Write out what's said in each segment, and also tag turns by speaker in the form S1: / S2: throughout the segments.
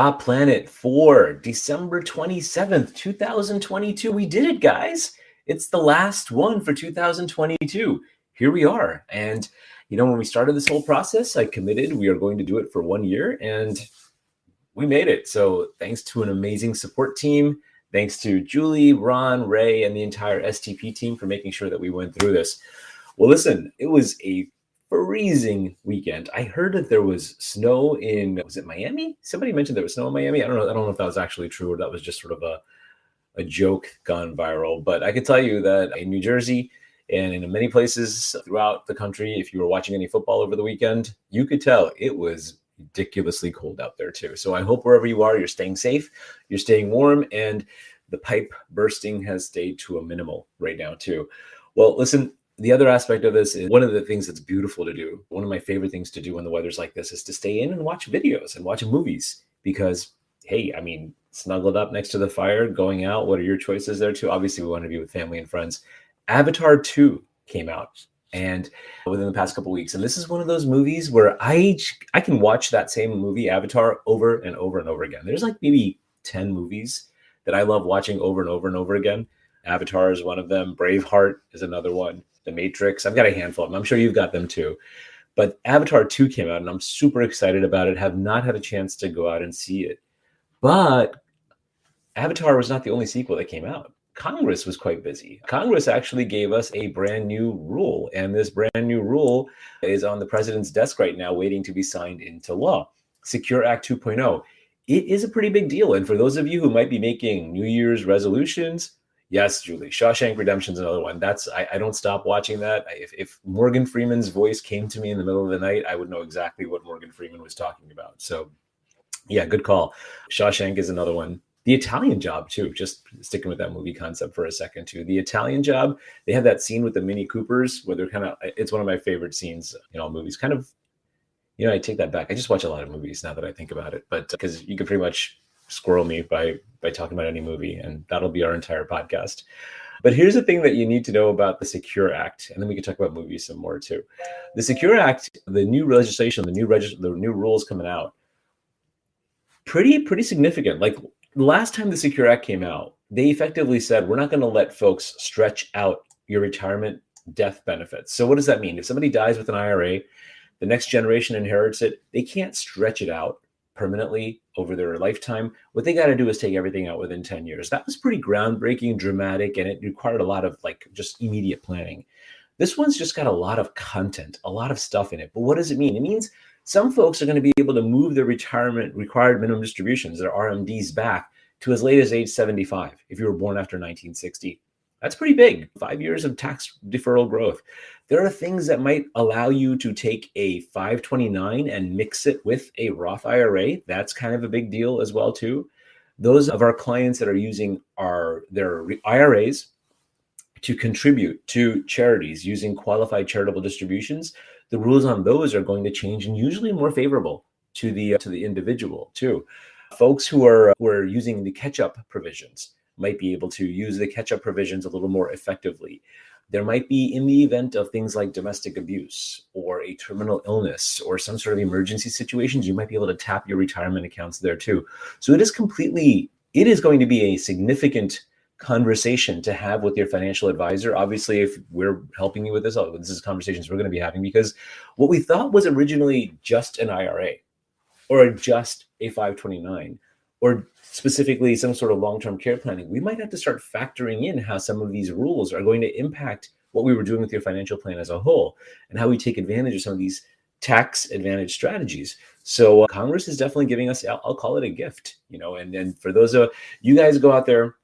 S1: Top Planet for December 27th, 2022. We did it, guys. It's the last one for 2022. Here we are. And, you know, when we started this whole process, I committed we are going to do it for one year and we made it. So thanks to an amazing support team. Thanks to Julie, Ron, Ray, and the entire STP team for making sure that we went through this. Well, listen, it was a freezing weekend. I heard that there was snow in was it Miami? Somebody mentioned there was snow in Miami. I don't know. I don't know if that was actually true or that was just sort of a a joke gone viral. But I can tell you that in New Jersey and in many places throughout the country, if you were watching any football over the weekend, you could tell it was ridiculously cold out there too. So I hope wherever you are, you're staying safe, you're staying warm, and the pipe bursting has stayed to a minimal right now too. Well, listen, the other aspect of this is one of the things that's beautiful to do. One of my favorite things to do when the weather's like this is to stay in and watch videos and watch movies because, hey, I mean, snuggled up next to the fire, going out. What are your choices there too? Obviously, we want to be with family and friends. Avatar 2 came out and within the past couple weeks and this is one of those movies where i i can watch that same movie avatar over and over and over again there's like maybe 10 movies that i love watching over and over and over again avatar is one of them braveheart is another one the Matrix. I've got a handful of them. I'm sure you've got them too. But Avatar 2 came out and I'm super excited about it. Have not had a chance to go out and see it. But Avatar was not the only sequel that came out. Congress was quite busy. Congress actually gave us a brand new rule, and this brand new rule is on the president's desk right now, waiting to be signed into law. Secure Act 2.0. It is a pretty big deal. And for those of you who might be making New Year's resolutions, Yes, Julie. Shawshank Redemption's another one. That's I, I don't stop watching that. If, if Morgan Freeman's voice came to me in the middle of the night, I would know exactly what Morgan Freeman was talking about. So, yeah, good call. Shawshank is another one. The Italian Job too. Just sticking with that movie concept for a second too. The Italian Job. They have that scene with the Mini Coopers where they're kind of. It's one of my favorite scenes in all movies. Kind of. You know, I take that back. I just watch a lot of movies now that I think about it, but uh, because you can pretty much squirrel me by by talking about any movie, and that'll be our entire podcast. But here's the thing that you need to know about the Secure Act, and then we can talk about movies some more too. The Secure Act, the new legislation, the new reg- the new rules coming out, pretty pretty significant. Like last time the Secure Act came out, they effectively said we're not going to let folks stretch out your retirement death benefits. So what does that mean? If somebody dies with an IRA, the next generation inherits it. They can't stretch it out permanently over their lifetime. What they got to do is take everything out within 10 years. That was pretty groundbreaking, dramatic, and it required a lot of like just immediate planning. This one's just got a lot of content, a lot of stuff in it. But what does it mean? It means some folks are going to be able to move their retirement required minimum distributions, their RMDs, back to as late as age 75 if you were born after 1960. That's pretty big. Five years of tax deferral growth. There are things that might allow you to take a 529 and mix it with a Roth IRA. That's kind of a big deal as well too. Those of our clients that are using our their IRAs to contribute to charities using qualified charitable distributions, the rules on those are going to change and usually more favorable to the to the individual too. Folks who are who are using the catch-up provisions might be able to use the catch up provisions a little more effectively. There might be, in the event of things like domestic abuse or a terminal illness or some sort of emergency situations, you might be able to tap your retirement accounts there too. So it is completely, it is going to be a significant conversation to have with your financial advisor. Obviously, if we're helping you with this, oh, this is conversations we're going to be having because what we thought was originally just an IRA or just a 529 or specifically some sort of long-term care planning, we might have to start factoring in how some of these rules are going to impact what we were doing with your financial plan as a whole and how we take advantage of some of these tax advantage strategies. So uh, Congress is definitely giving us, I'll, I'll, call it a gift, you know, and, and for those of you guys go out there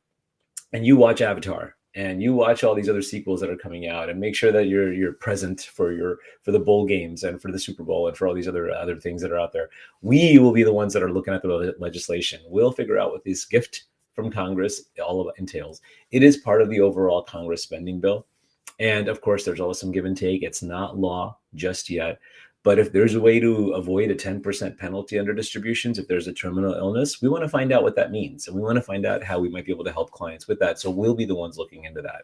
S1: and you watch Avatar and you watch all these other sequels that are coming out and make sure that you're you're present for your for the bowl games and for the Super Bowl and for all these other other things that are out there. We will be the ones that are looking at the legislation. We'll figure out what this gift from Congress all entails. It is part of the overall Congress spending bill. And of course, there's always some give and take. It's not law just yet, but if there's a way to avoid a 10% penalty under distributions, if there's a terminal illness, we want to find out what that means. And we want to find out how we might be able to help clients with that. So we'll be the ones looking into that.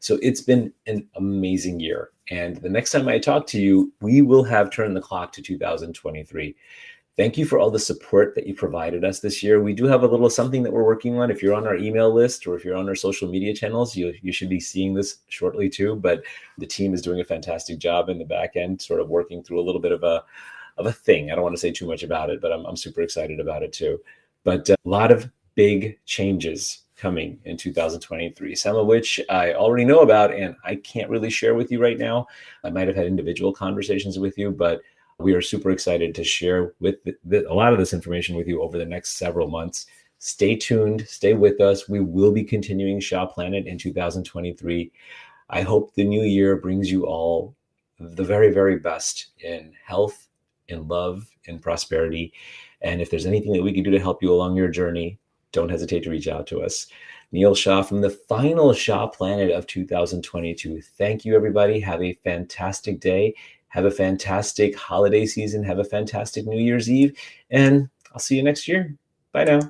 S1: So it's been an amazing year. And the next time I talk to you, we will have turned the clock to 2023. Thank you for all the support that you provided us this year. We do have a little something that we're working on. If you're on our email list or if you're on our social media channels, you, you should be seeing this shortly too. But the team is doing a fantastic job in the back end, sort of working through a little bit of a of a thing. I don't want to say too much about it, but I'm, I'm super excited about it too. But uh, a lot of big changes coming in 2023, some of which I already know about and I can't really share with you right now. I might have had individual conversations with you, but we are super excited to share with the, the, a lot of this information with you over the next several months. Stay tuned, stay with us. We will be continuing Shaw Planet in 2023. I hope the new year brings you all the very, very best in health, in love, in prosperity. And if there's anything that we can do to help you along your journey, don't hesitate to reach out to us. Neil Shaw from the final Shaw Planet of 2022. Thank you, everybody. Have a fantastic day have a fantastic holiday season. Have a fantastic New Year's Eve. And I'll see you next year. Bye now.